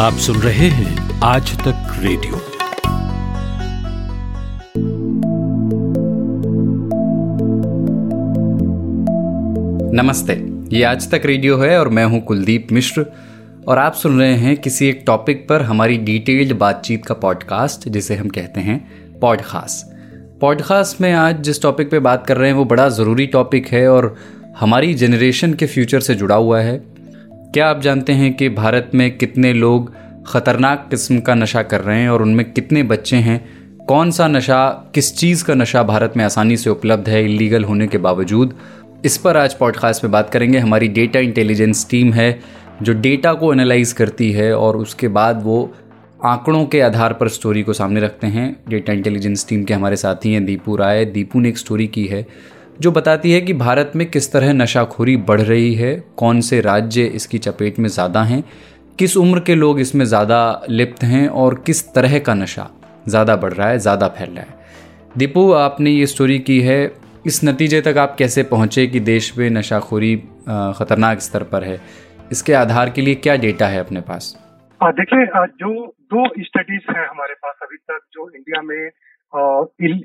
आप सुन रहे हैं आज तक रेडियो। नमस्ते, ये आज तक रेडियो है और मैं हूँ कुलदीप मिश्र और आप सुन रहे हैं किसी एक टॉपिक पर हमारी डिटेल्ड बातचीत का पॉडकास्ट, जिसे हम कहते हैं पॉडकास्ट पॉडकास्ट में आज जिस टॉपिक पे बात कर रहे हैं, वो बड़ा ज़रूरी टॉपिक है और हमारी जनरेशन के फ्यूचर से जुड़ा हुआ है। क्या आप जानते हैं कि भारत में कितने लोग ख़तरनाक किस्म का नशा कर रहे हैं और उनमें कितने बच्चे हैं? कौन सा नशा, किस चीज़ का नशा भारत में आसानी से उपलब्ध है, इलीगल होने के बावजूद? इस पर आज पॉडकास्ट में बात करेंगे। हमारी डेटा इंटेलिजेंस टीम है, जो डेटा को एनालाइज करती है और उसके बाद वो आंकड़ों के आधार पर स्टोरी को सामने रखते हैं। डेटा इंटेलिजेंस टीम के हमारे साथी हैं दीपू राय। दीपू ने एक स्टोरी की है जो बताती है कि भारत में किस तरह नशाखोरी बढ़ रही है, कौन से राज्य इसकी चपेट में ज़्यादा हैं, किस उम्र के लोग इसमें ज़्यादा लिप्त हैं और किस तरह का नशा ज़्यादा बढ़ रहा है, ज़्यादा फैल रहा है। दीपू, आपने ये स्टोरी की है, इस नतीजे तक आप कैसे पहुँचे कि देश में नशाखोरी ख़तरनाक स्तर पर है? इसके आधार के लिए क्या डेटा है अपने पास? देखिए जो दो स्टडीज़ है हमारे पास अभी तक, जो इंडिया में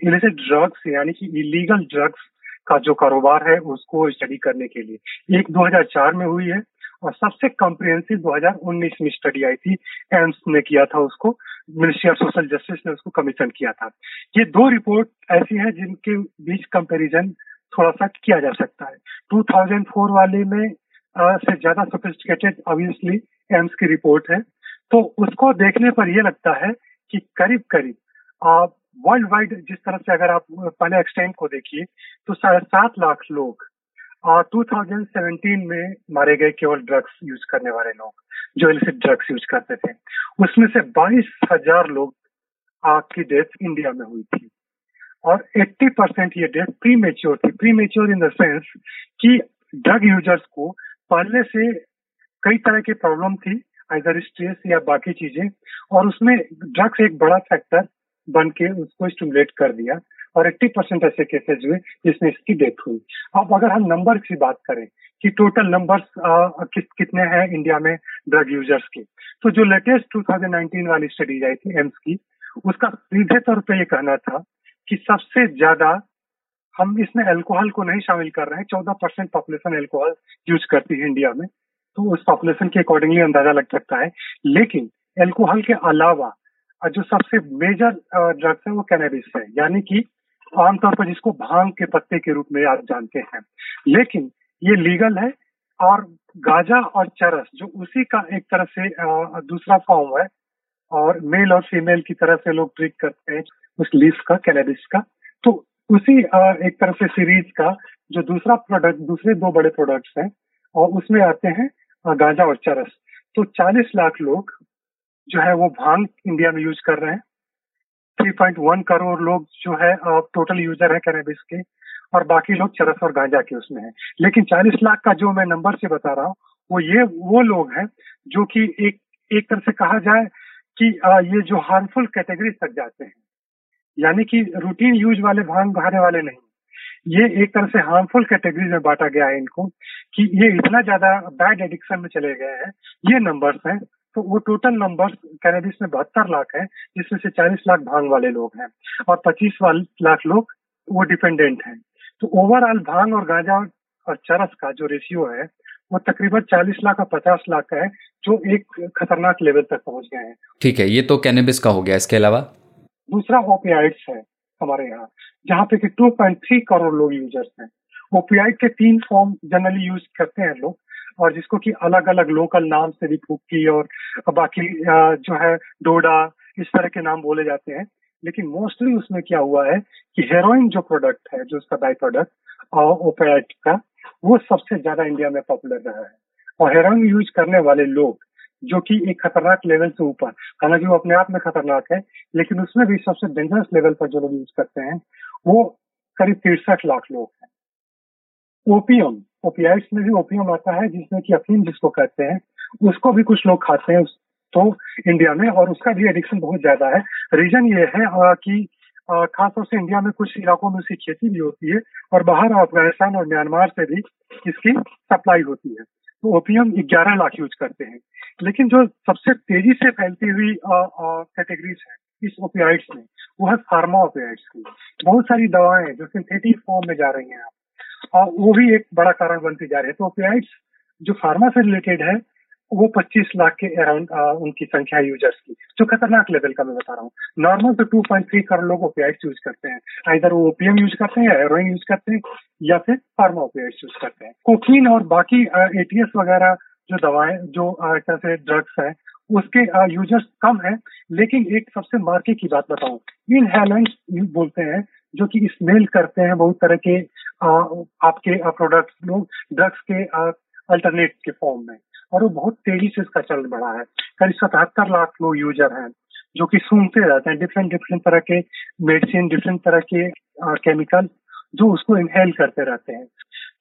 इलिसिट ड्रग्स यानी कि इलीगल ड्रग्स का जो कारोबार है उसको स्टडी करने के लिए। एक 2004 में हुई है और सबसे कॉम्प्रिहेंसिव 2019 में स्टडी आई थी। एम्स ने किया था उसको मिनिस्ट्री ऑफ़ सोशल जस्टिस ने उसको कमीशन किया था। ये दो रिपोर्ट ऐसी हैं जिनके बीच कंपैरिजन थोड़ा सा किया जा सकता है। 2004 वाले में आ, से ज़्यादा सोफिस्टिकेटेड ऑब्वियसली एम्स की रिपोर्ट है। तो उसको देखने पर यह लगता है कि करीब करीब वर्ल्ड वाइड जिस तरह से अगर आप पहले एक्सटेंड को देखिए तो साढ़े सात लाख लोग टू थाउज़ेंड सेवेंटीन में मारे गए केवल ड्रग्स यूज़ करने वाले लोग, जो इलिसिट ड्रग्स यूज़ करते थे। उसमें से बाईस हज़ार लोग की डेथ इंडिया में हुई थी। और 80 परसेंट ये डेथ प्री मेच्योर थी। Premature in the sense कि ड्रग यूज़र्स को पहले से कई तरह की प्रॉब्लम थी इधर स्ट्रेस या बाकी चीज़ें, और उसमें ड्रग्स एक बड़ा फैक्टर बन के उसको स्टिमुलेट कर दिया और 80 परसेंट ऐसे केसेज हुए जिसमें इसकी डेथ हुई। अब अगर हम नंबर की बात करें कि टोटल नंबर्स किस, कितने हैं इंडिया में ड्रग यूज़र्स के तो जो लेटेस्ट 2019 वाली स्टडी आई थी एम्स की, उसका सीधे तौर पर यह कहना था कि सबसे ज़्यादा हम इसमें अल्कोहल को नहीं शामिल कर रहे हैं, चौदह परसेंट पॉपुलेशन अल्कोहल यूज़ करती है इंडिया में तो उस पॉपुलेशन के अकॉर्डिंगली अंदाज़ा लग सकता है। लेकिन अल्कोहल के अलावा जो सबसे मेजर ड्रग्स है वो कैनेबिस है। यानी कि आमतौर पर जिसको भाँग के पत्ते के रूप में आप जानते हैं। लेकिन ये लीगल है और गाजा और चरस, जो उसी का एक तरह से दूसरा फॉर्म है और मेल और फीमेल की तरह से लोग ट्रीट करते हैं उस लीफ का कैनेबिस का। तो उसी एक तरह से सीरीज़ का जो दूसरा प्रोडक्ट दूसरे दो बड़े प्रोडक्ट्स हैं और उसमें आते हैं गांजा और चरस। तो 40 लाख लोग जो है वो भाँग इंडिया में यूज़ कर रहे हैं। 3.1 करोड़ लोग जो है टोटल यूज़र है कैनेबिस के और बाकी लोग चरस और गांजा के उसमें है। लेकिन 40 लाख का जो मैं नंबर से बता रहा हूँ, वो ये, वो लोग हैं जो कि एक एक तरह से कहा जाए कि ये जो हार्मफुल कैटेगरी तक जाते हैं। यानी कि रूटीन यूज़ वाले भाँग बहाने वाले नहीं। ये एक तरह से हार्मफुल कैटेगरी में बांटा गया है इनको कि ये इतना ज़्यादा बैड एडिक्शन में चले गए हैं। ये नंबर्स हैं। तो वो टोटल नंबर कैनेडिस में बहत्तर लाख है जिसमें से चालीस लाख भाँग वाले लोग हैं और पच्चीस लाख लोग वो डिपेंडेंट हैं। तो ओवरऑल भाँग और गांजा और चरस का जो रेशियो है वो तकरीबन 40 लाख और 50 लाख का है जो एक खतरनाक लेवल तक पहुँच गए हैं। ठीक है ये तो कैनेबिस का हो गया। इसके अलावा? दूसरा ओपियाइड्स है हमारे यहाँ जहाँ पे कि 2.3 करोड़ लोग यूज़र्स हैं। ओपियाइड के तीन फॉर्म जनरली यूज़ करते हैं लोग और जिसको कि अलग अलग लोकल नाम से भी फूकी और बाकी जो है, डोडा, इस तरह के नाम बोले जाते हैं। लेकिन मोस्टली उसमें क्या हुआ है कि हेरोइन जो प्रोडक्ट है, जो उसका बाई प्रोडक्ट ओपेट का, वो सबसे ज़्यादा इंडिया में पॉपुलर रहा है। और हेरोइन यूज़ करने वाले लोग, जो कि एक खतरनाक लेवल से ऊपर, हालाँकि वो अपने आप में खतरनाक है, लेकिन उसमें भी सबसे डेंजरस लेवल पर जो लोग यूज़ करते हैं, वो करीब तिरसठ लाख लोग हैं। ओपीएम ओपियाइड्स में भी ओपियम आता है, जिसमें कि अफीम जिसको कहते हैं, उसको भी कुछ लोग खाते हैं तो इंडिया में, और उसका भी एडिक्शन बहुत ज़्यादा है। रीजन ये है कि खासतौर से इंडिया में कुछ इलाकों में उसकी खेती भी होती है, और बाहर अफ़गानिस्तान और म्यांमार से भी इसकी सप्लाई होती है। तो ओपीएम ग्यारह लाख यूज़ करते हैं। लेकिन जो सबसे तेज़ी से फैलती हुई कैटेगरीज है इस ओपियाइड्स में, वो है फार्मा ओपियाइड्स की। बहुत सारी दवाएँ जो सिंथेटिक फॉर्म में जा रही हैं और वो भी एक बड़ा कारण बनती जा रही है। तो ओपियाइड्स जो फार्मा से रिलेटेड है, वो 25 लाख के अराउंड उनकी संख्या यूज़र्स की, जो खतरनाक लेवल का मैं बता रहा हूँ। नॉर्मल तो 2.3 करोड़ लोग ओपियाइड्स यूज़ करते हैं। इधर वो ओपीएम यूज़ करते हैं या यूज़ करते हैं, या फिर फार्मा ओपियाइड्स यूज़ करते हैं। कोकीन और बाकी एटीएस वगैरह जो दवाएँ, जो तरह से ड्रग्स है, उसके यूज़र्स कम है। लेकिन एक सबसे मार्के की बात बताऊँ, इन हेलेंट बोलते हैं, जो कि स्मेल करते हैं बहुत तरह के आपके प्रोडक्ट्स लोग ड्रग्स के अल्टरनेट के फॉर्म में। और वो बहुत तेज़ी से इसका चलन बढ़ा है। करीब सतहत्तर लाख लोग यूज़र हैं, जो कि सुनते रहते हैं डिफरेंट डिफरेंट तरह के मेडिसिन डिफरेंट तरह के केमिकल जो उसको इनहेल करते रहते हैं।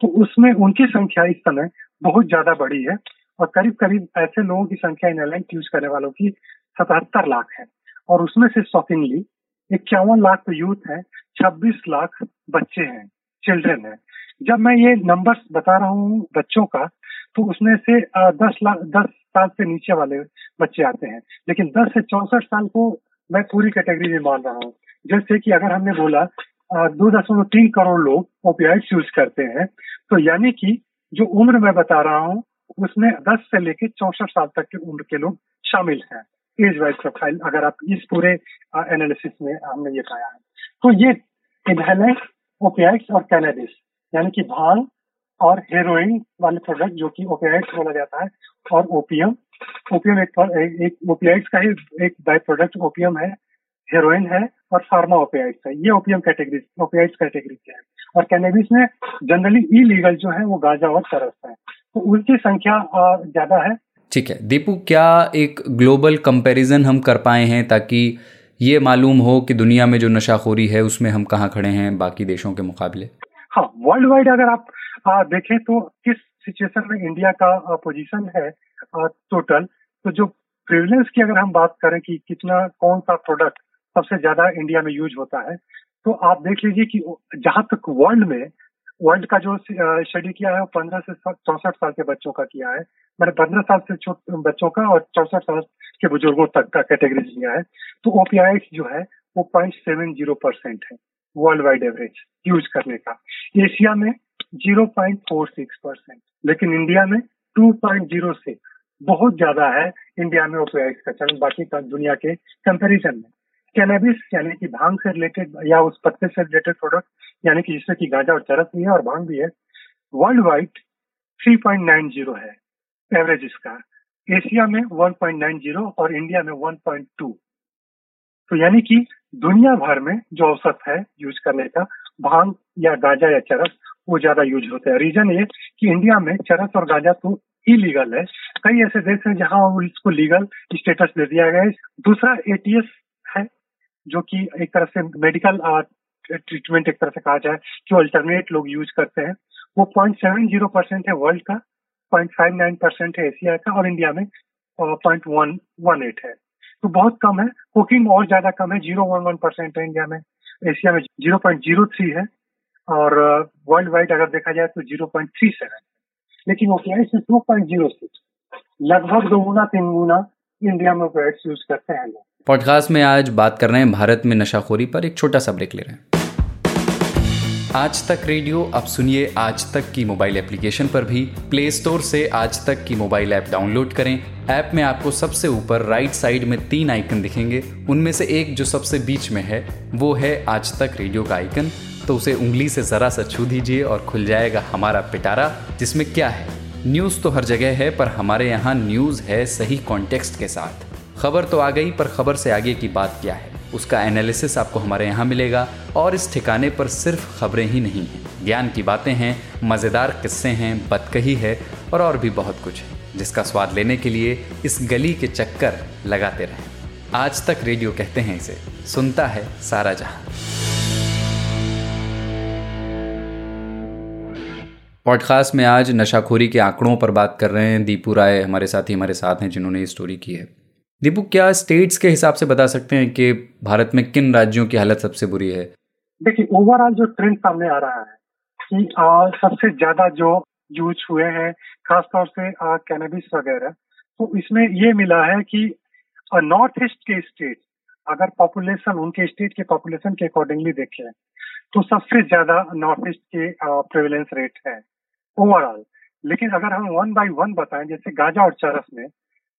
तो उसमें उनकी संख्या इस समय बहुत ज़्यादा बढ़ी है और करीब करीब ऐसे लोगों की संख्या इनहेलेंट यूज़ करने वालों की सतहत्तर लाख है। और उसमें से शॉकिंगली इक्यावन लाख तो यूथ है, छब्बीस लाख बच्चे हैं। चिल्ड्रन है। जब मैं ये नंबर्स बता रहा हूँ बच्चों का तो उसमें से दस लाख दस साल से नीचे वाले बच्चे आते हैं। लेकिन दस से चौसठ साल को मैं पूरी कैटेगरी में मान रहा हूँ। जैसे कि अगर हमने बोला दो दशमलव तीन करोड़ लोग ओपीआईड्स यूज़ करते हैं तो यानी कि जो उम्र मैं बता रहा हूँ, उसमें 10 से लेकर चौसठ साल तक की उम्र के लोग शामिल हैं। एज वाइज प्रोफ़ाइल अगर आप इस पूरे एनालिसिस में हमने ये पाया है। तो ये इनहेलेंट ओपियाइड्स और कैनेडिस यानी कि भाँग और हेरोइन वाले प्रोडक्ट जो कि ओपियाइड्स बोला जाता है और ओपीएम ओपीएम एक, एक ओपियाइड्स का ही एक बाय प्रोडक्ट ओपीएम है हेरोइन है और फार्मा ओपियाइड्स है। ये ओपीएम कैटेगरी ओपियाइड्स कैटेगरी के हैं। और कैनेबिस में जनरली इलीगल जो है वो गांजा और चरस है। तो उनकी संख्या ज़्यादा है। ठीक है। दीपू क्या एक ग्लोबल कंपैरिजन हम कर पाए हैं ताकि ये मालूम हो कि दुनिया में जो नशाखोरी है उसमें हम कहाँ खड़े हैं बाकी देशों के मुकाबले? हाँ वर्ल्ड वाइड अगर आप आ, देखें तो किस सिचुएशन में इंडिया का पोजीशन है आ, टोटल तो जो प्रिविलेंस की अगर हम बात करें कि कितना कौन सा प्रोडक्ट सबसे ज़्यादा इंडिया में यूज़ होता है तो आप देख लीजिए कि जहाँ तक वर्ल्ड में वर्ल्ड का जो स्टडी किया है वो पंद्रह से चौसठ साल के बच्चों का किया है। मैंने पंद्रह साल से छोट, बच्चों का और चौसठ साल के बुज़ुर्गों तक का कैटेगरी लिया है। तो ओपीआई जो है, वो पॉइंट सेवन ज़ीरो परसेंट है वर्ल्ड वाइड एवरेज यूज़ करने का। एशिया में zero point four six percent लेकिन इंडिया में टू पॉइंट ज़ीरो सिक्स बहुत ज़्यादा है इंडिया में ओपीआई का चलन, बाकी दुनिया के कंपेरिजन में। कैनेबिस यानी कि भाँग से रिलेटेड या उस पत्ते से रिलेटेड प्रोडक्ट यानी कि जिससे कि गांजा और चरस भी है और भाँग भी है वर्ल्ड वाइड 3.90 है एवरेज इसका। एशिया में 1.90 और इंडिया में 1.2 तो यानी कि दुनिया भर में जो औसत है यूज़ करने का, भाँग या गांजा या चरस वो ज़्यादा यूज़ होते हैं। रीजन ये कि इंडिया में चरस और गांजा तो इलीगल है। कई ऐसे देश हैं जहाँ इसको लीगल स्टेटस दे दिया गया है। दूसरा एटीएस जो कि एक तरह से मेडिकल ट्रीटमेंट एक तरह से कहा जाए, जो अल्टरनेट लोग यूज़ करते हैं, वो पॉइंट सेवन ज़ीरो परसेंट है वर्ल्ड का पॉइंट फाइव नाइन परसेंट है एशिया का और इंडिया में पॉइंट वन वन एट है। तो बहुत कम है कुकिंग और ज़्यादा कम है ज़ीरो वन वन परसेंट है इंडिया में एशिया में ज़ीरो पॉइंट ज़ीरो थ्री है, और वर्ल्ड वाइड अगर देखा जाए तो ज़ीरो पॉइंट थ्री सेवन लेकिन ओपीआई से टू पॉइंट ज़ीरो सिक्स लगभग दो गुना तीन गुना इंडिया में यूज़ करते हैं लोग। पॉडकास्ट में आज बात कर रहे हैं भारत में नशाखोरी पर एक छोटा सा ब्रेक ले रहे हैं। आज तक रेडियो, अब सुनिए आज तक की मोबाइल एप्लीकेशन पर भी। प्ले स्टोर से आज तक की मोबाइल ऐप डाउनलोड करें। ऐप में आपको सबसे ऊपर राइट साइड में तीन आइकन दिखेंगे। उनमें से एक जो सबसे बीच में है, वो है आज तक रेडियो का आइकन। तो उसे उंगली से ज़रा सा छू दीजिए और खुल जाएगा हमारा पिटारा, जिसमें क्या है। न्यूज़ तो हर जगह है, पर हमारे यहाँ न्यूज़ है सही कॉन्टेक्स्ट के साथ। खबर तो आ गई, पर खबर से आगे की बात क्या है? उसका एनालिसिस आपको हमारे यहाँ मिलेगा, और इस ठिकाने पर सिर्फ़ खबरें ही नहीं हैं। ज्ञान की बातें हैं, मज़ेदार किस्से हैं बतकही है, और और भी बहुत कुछ है, जिसका स्वाद लेने के लिए इस गली के चक्कर लगाते रहें। आज तक रेडियो कहते हैं इसे, सुनता है सारा जहाँ। पॉडकास्ट में आज नशाखोरी के आंकड़ों पर बात कर रहे हैं। दीपू राय हमारे साथी हमारे साथ हैं, जिन्होंने ये स्टोरी की है। दीपू, क्या स्टेट्स के हिसाब से बता सकते हैं कि भारत में किन राज्यों की हालत सबसे बुरी है? देखिए ओवरऑल जो ट्रेंड सामने आ रहा है कि सबसे ज़्यादा जो यूज़ हुए हैं, खासतौर से कैनबिस वगैरह तो इसमें ये मिला है कि नॉर्थ ईस्ट के स्टेट अगर पॉपुलेशन उनके स्टेट के पॉपुलेशन के अकॉर्डिंगली देखें तो सबसे ज़्यादा नॉर्थ ईस्ट के प्रेवलेंस रेट है ओवरऑल लेकिन अगर हम वन बाय वन बताएँ, जैसे गाजा और चरस में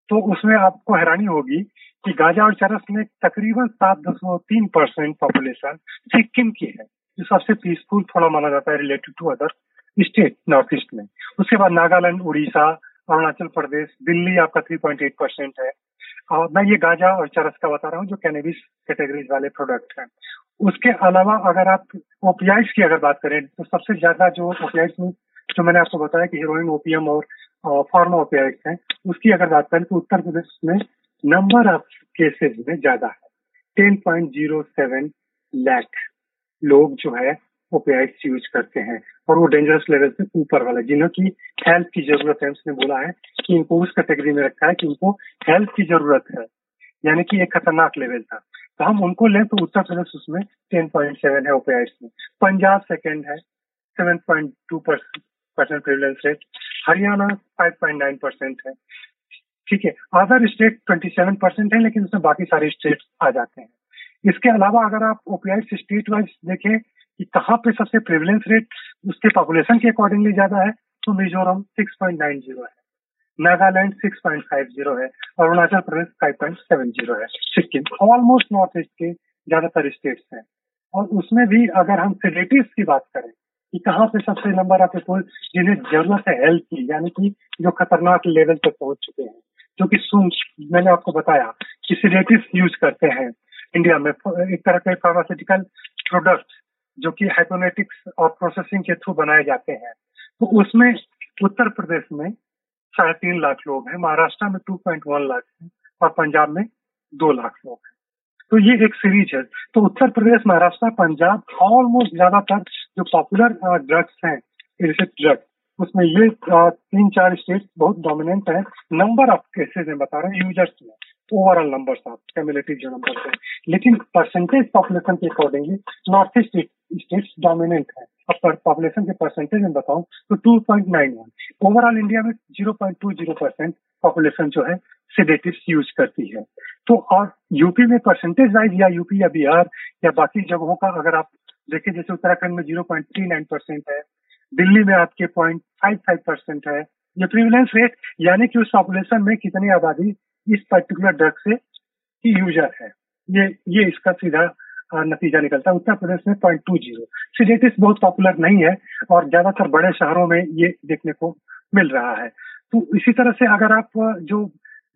तो उसमें आपको हैरानी होगी कि गाजा और चरस में तकरीबन सात दशमलव तीन परसेंट पॉपुलेशन सिक्किम की है, जो सबसे पीसफुल थोड़ा माना जाता है related to other state north east में। उसके बाद नागालैंड, उड़ीसा, अरुणाचल प्रदेश, दिल्ली आपका थ्री पॉइंट एट परसेंट है। और मैं ये गाजा और चरस का बता रहा हूँ जो कैनेबिस कैटेगरीज वाले प्रोडक्ट हैं। उसके अलावा अगर आप ओपीआईस की अगर बात करें तो सबसे ज़्यादा जो ओपीआईस में जो मैंने आपको बताया कि हीरोइन ओपीएम और फार्मा ओपीआईस है। उसकी अगर बात करें तो उत्तर प्रदेश में नंबर ऑफ़ केसेस में ज़्यादा है। Ten point zero seven lakh लोग जो है ओपीआईस यूज़ करते हैं। और वो डेंजरस लेवल से ऊपर वाला, जिन्हों की हेल्थ की ज़रूरत है, उसने बोला है कि इनको उस कैटेगरी में रखा है कि उनको हेल्थ की ज़रूरत है। यानी कि एक खतरनाक लेवल था। तो हम उनको लें तो उत्तर प्रदेश उसमें टेन पॉइंट सेवन है ओपीआईस में। पंजाब सेकेंड है seven point two percent prevalence rate Haryana five point nine percent है। ठीक है other state twenty seven percent है, लेकिन उसमें बाकी सारे स्टेट आ जाते हैं। इसके अलावा अगर आप ओपीआई स्टेट वाइज देखें कि कहाँ पे सबसे प्रिवलेंस रेट उसके पॉपुलेशन के अकॉर्डिंगली ज़्यादा है तो मिजोरम 6.90 है। नागालैंड 6.50 है, अरुणाचल प्रदेश 5.70 है। सिक्किम ऑलमोस्ट नॉर्थ ईस्ट के ज़्यादातर स्टेट्स हैं। और उसमें भी अगर हम सेडेटिव की बात करें कि कहाँ पे सबसे नंबर आते पीपुल जिन्हें ज़रूरत है हेल्थ की, यानी कि जो खतरनाक लेवल तक पहुँच चुके हैं। जो कि सुन, मैंने आपको बताया कि सिडेटिव यूज़ करते हैं इंडिया में। एक तरह के फार्मास्यूटिकल प्रोडक्ट जो कि हाइपोनेटिक्स और प्रोसेसिंग के थ्रू बनाए जाते हैं। तो उसमें उत्तर प्रदेश में साढ़े तीन लाख लोग हैं, महाराष्ट्र में टू पॉइंट वन लाख है और पंजाब में दो लाख लोग हैं। तो ये एक सीरीज़ है। तो उत्तर प्रदेश, महाराष्ट्र, पंजाब ऑलमोस्ट ज़्यादातर जो पॉपुलर ड्रग्स हैं इलिसिट ड्रग उसमें ये तीन चार स्टेट बहुत डोमिनेंट है। नंबर ऑफ़ केसेस में बता रहे हैं यूज़र्स में ओवरऑल नंबर ऑफ़ कैमुलेटिव जो नंबर है। लेकिन परसेंटेज पॉपुलेशन के accordingly north east states dominant है। अब पॉपुलेशन के परसेंटेज में बताऊँ तो 2.91 ओवरऑल इंडिया में 0.20 परसेंट पॉपुलेशन जो है सिडेटिव यूज़ करती है। तो और यूपी में परसेंटेज वाइज या यूपी या बिहार या बाकी जगहों का अगर आप देखें, जैसे उत्तराखंड में 0.39 परसेंट है, दिल्ली में आपके पॉइंट फाइव फाइव परसेंट है। ये प्रिविलेंस रेट यानी कि उस पॉपुलेशन में कितनी आबादी इस पर्टिकुलर ड्रग से की यूज़र है। ये ये इसका सीधा नतीजा निकलता है। उत्तर प्रदेश में पॉइंट टू ज़ीरो सीडेटिस बहुत पॉपुलर नहीं है और ज़्यादातर बड़े शहरों में ये देखने को मिल रहा है। तो इसी तरह से अगर आप, जो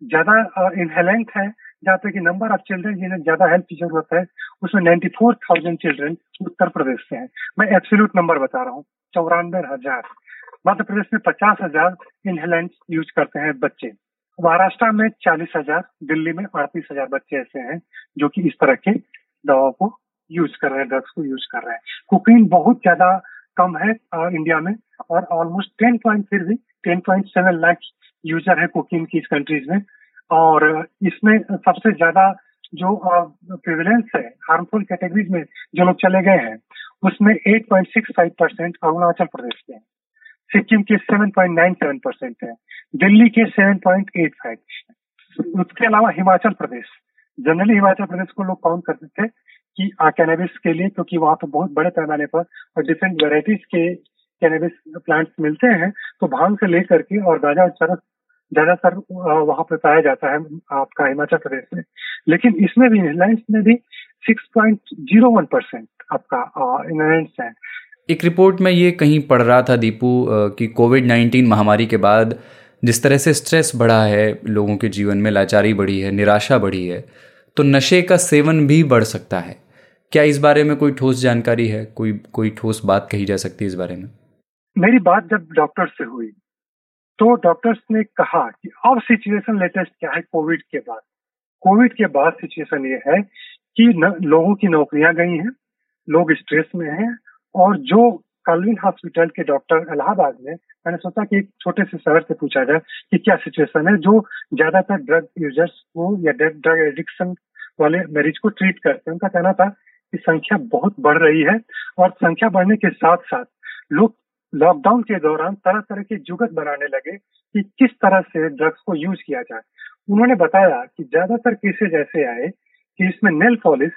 ज़्यादा इनहेलेंट है जहाँ तक नंबर ऑफ़ चिल्ड्रन जिन्हें ज़्यादा हेल्प की ज़रूरत है, उसमें ninety four thousand children Uttar Pradesh से हैं। मैं एब्सोल्यूट नंबर बता रहा हूँ, चौरानवे हज़ार। मध्य प्रदेश में पचास हज़ार इनहेलेंट यूज़ करते हैं बच्चे। महाराष्ट्र में चालीस हज़ार, दिल्ली में अड़तीस हज़ार बच्चे ऐसे हैं जो कि इस तरह के दवाओं को यूज़ कर रहे हैं ड्रग्स को यूज़ कर रहे हैं। कुकिंग बहुत ज़्यादा कम है इंडिया में, और ऑलमोस्ट टेन पॉइंट फिर भी ten point seven lakh user है कुकिंग की इस कंट्रीज़ में। और इसमें सबसे ज़्यादा जो प्रिविलेंस है हार्मफुल कैटेगरीज में जो लोग चले गए हैं, उसमें 8.65 परसेंट अरुणाचल प्रदेश के सिक्किम के 7.97 परसेंट है। दिल्ली के 7.85 उसके अलावा हिमाचल प्रदेश। जनरली हिमाचल प्रदेश को लोग काउंट करते थे कि कैनेबिस के लिए, क्योंकि वहाँ पे बहुत बड़े पैमाने पर और डिफरेंट वेराइटीज के कैनेबिस प्लांट्स मिलते हैं तो भाँग से लेकर के और गाजा चरस ज़्यादातर वहाँ पे पाया जाता है आपका हिमाचल प्रदेश में। लेकिन इसमें भी रिलायंस में भी six point zero one percent आपका इनहेरेंट्स है। एक रिपोर्ट में ये कहीं पढ़ रहा था दीपू कि कोविड नाइन्टीन महामारी के बाद जिस तरह से स्ट्रेस बढ़ा है लोगों के जीवन में लाचारी बढ़ी है निराशा बढ़ी है तो नशे का सेवन भी बढ़ सकता है। क्या इस बारे में कोई ठोस जानकारी है? कोई कोई ठोस बात कही जा सकती है इस बारे में? मेरी बात जब डॉक्टर से हुई तो डॉक्टर्स ने कहा कि अब सिचुएशन लेटेस्ट क्या है? कोविड के बाद। कोविड के बाद सिचुएशन ये है कि न, लोगों की नौकरियाँ गई हैं लोग स्ट्रेस में हैं और जो कलविन हॉस्पिटल के डॉक्टर इलाहाबाद में मैंने सोचा कि एक छोटे से शहर से पूछा जाए कि क्या सिचुएशन है जो ज़्यादातर ड्रग यूज़र्स को या ड्रग एडिक्शन वाले मरीज़ को ट्रीट करते हैं। उनका कहना था कि संख्या बहुत बढ़ रही है और संख्या बढ़ने के साथ साथ लोग लॉकडाउन के दौरान तरह तरह के जुगत बनाने लगे कि किस तरह से ड्रग्स को यूज़ किया जाए। उन्होंने बताया कि ज़्यादातर केसेज ऐसे आए कि इसमें नेल पॉलिश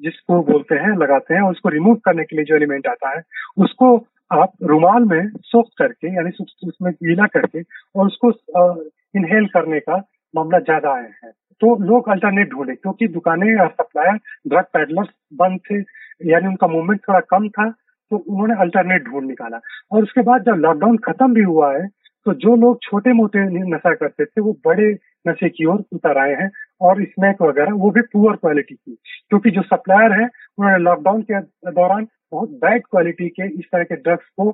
जिसको बोलते हैं, लगाते हैं, उसको रिमूव करने के लिए जो एलिमेंट आता है, उसको आप रुमाल में सोख करके, यानी उसमें गीला करके और उसको इनहेल करने का मामला ज़्यादा आया है। तो लोग अल्टरनेट ढूंढे, क्योंकि दुकानें या सप्लायर ड्रग पैडलर्स बंद थे, यानी उनका मूवमेंट थोड़ा कम था तो उन्होंने अल्टरनेट ढूंढ निकाला। और उसके बाद जब लॉकडाउन खत्म भी हुआ है तो जो लोग छोटे मोटे नशा करते थे, वो बड़े नशे की ओर उतर आए हैं और स्नैक वगैरह, वो भी पुअर क्वालिटी की। क्योंकि जो सप्लायर है, उन्होंने लॉकडाउन के दौरान बहुत बैड क्वालिटी के इस तरह के ड्रग्स को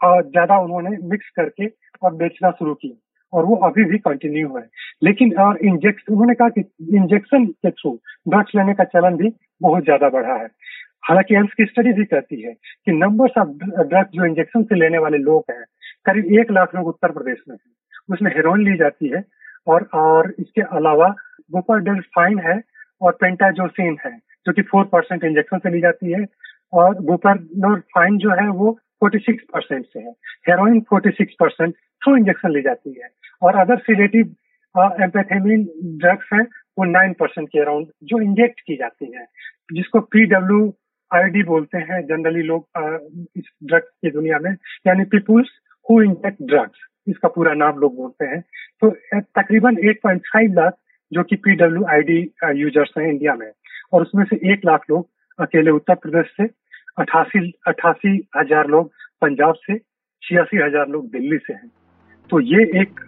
ज़्यादा उन्होंने मिक्स करके और बेचना शुरू किया। और वो अभी भी कंटिन्यू है। लेकिन और इंजेक्शन उन्होंने कहा कि इंजेक्शन के थ्रू ड्रग्स लेने का चलन भी बहुत ज़्यादा बढ़ा है। हालाँकि एम्स की स्टडी भी कहती है कि नंबर्स ऑफ़ ड्रग्स जो इंजेक्शन से लेने वाले लोग हैं, करीब एक लाख लोग उत्तर प्रदेश में हैं। उसमें हेरोइन ली जाती है और और इसके अलावा गोपाडेल फाइन है और पेंटाजोसिन है, जो कि फोर परसेंट इंजेक्शन से ली जाती है और गोपाडोर फाइन जो है वो 46 परसेंट से है। हेरोइन 46 परसेंट थ्रू इंजेक्शन ली जाती है और अदर सिलेटिव एम्पेथेमिन ड्रग्स हैं, वो नाइन परसेंट के अराउंड जो इंजेक्ट की जाती है, जिसको पीडब्ल्यू आईडी बोलते हैं जनरली लोग इस ड्रग्स की दुनिया में, यानी पीपुल्स हु इंजेक्ट ड्रग्स इसका पूरा नाम लोग बोलते हैं। तो तकरीबन 8.5 लाख जो कि पीडब्ल्यू आईडी यूज़र्स हैं इंडिया में, और उसमें से एक लाख लोग अकेले उत्तर प्रदेश से, अठासी अठासी हज़ार लोग पंजाब से, छियासी हज़ार लोग दिल्ली से हैं। तो ये एक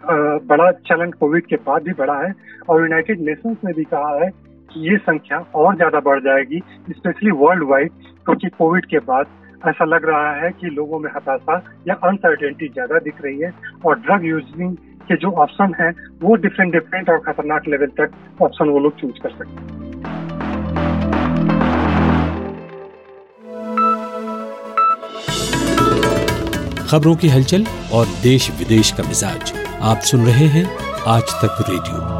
बड़ा चलन कोविड के बाद भी बढ़ा है, और यूनाइटेड नेशंस ने भी कहा है ये संख्या और ज़्यादा बढ़ जाएगी स्पेशली वर्ल्ड वाइड क्योंकि कोविड के बाद ऐसा लग रहा है कि लोगों में हताशा या अनसर्टेनिटी ज़्यादा दिख रही है और ड्रग यूजिंग के जो ऑप्शन है, वो डिफरेंट डिफरेंट और खतरनाक लेवल तक ऑप्शन वो लोग चूज़ कर सकते हैं। खबरों की हलचल और देश विदेश का मिजाज आप सुन रहे हैं आज तक रेडियो।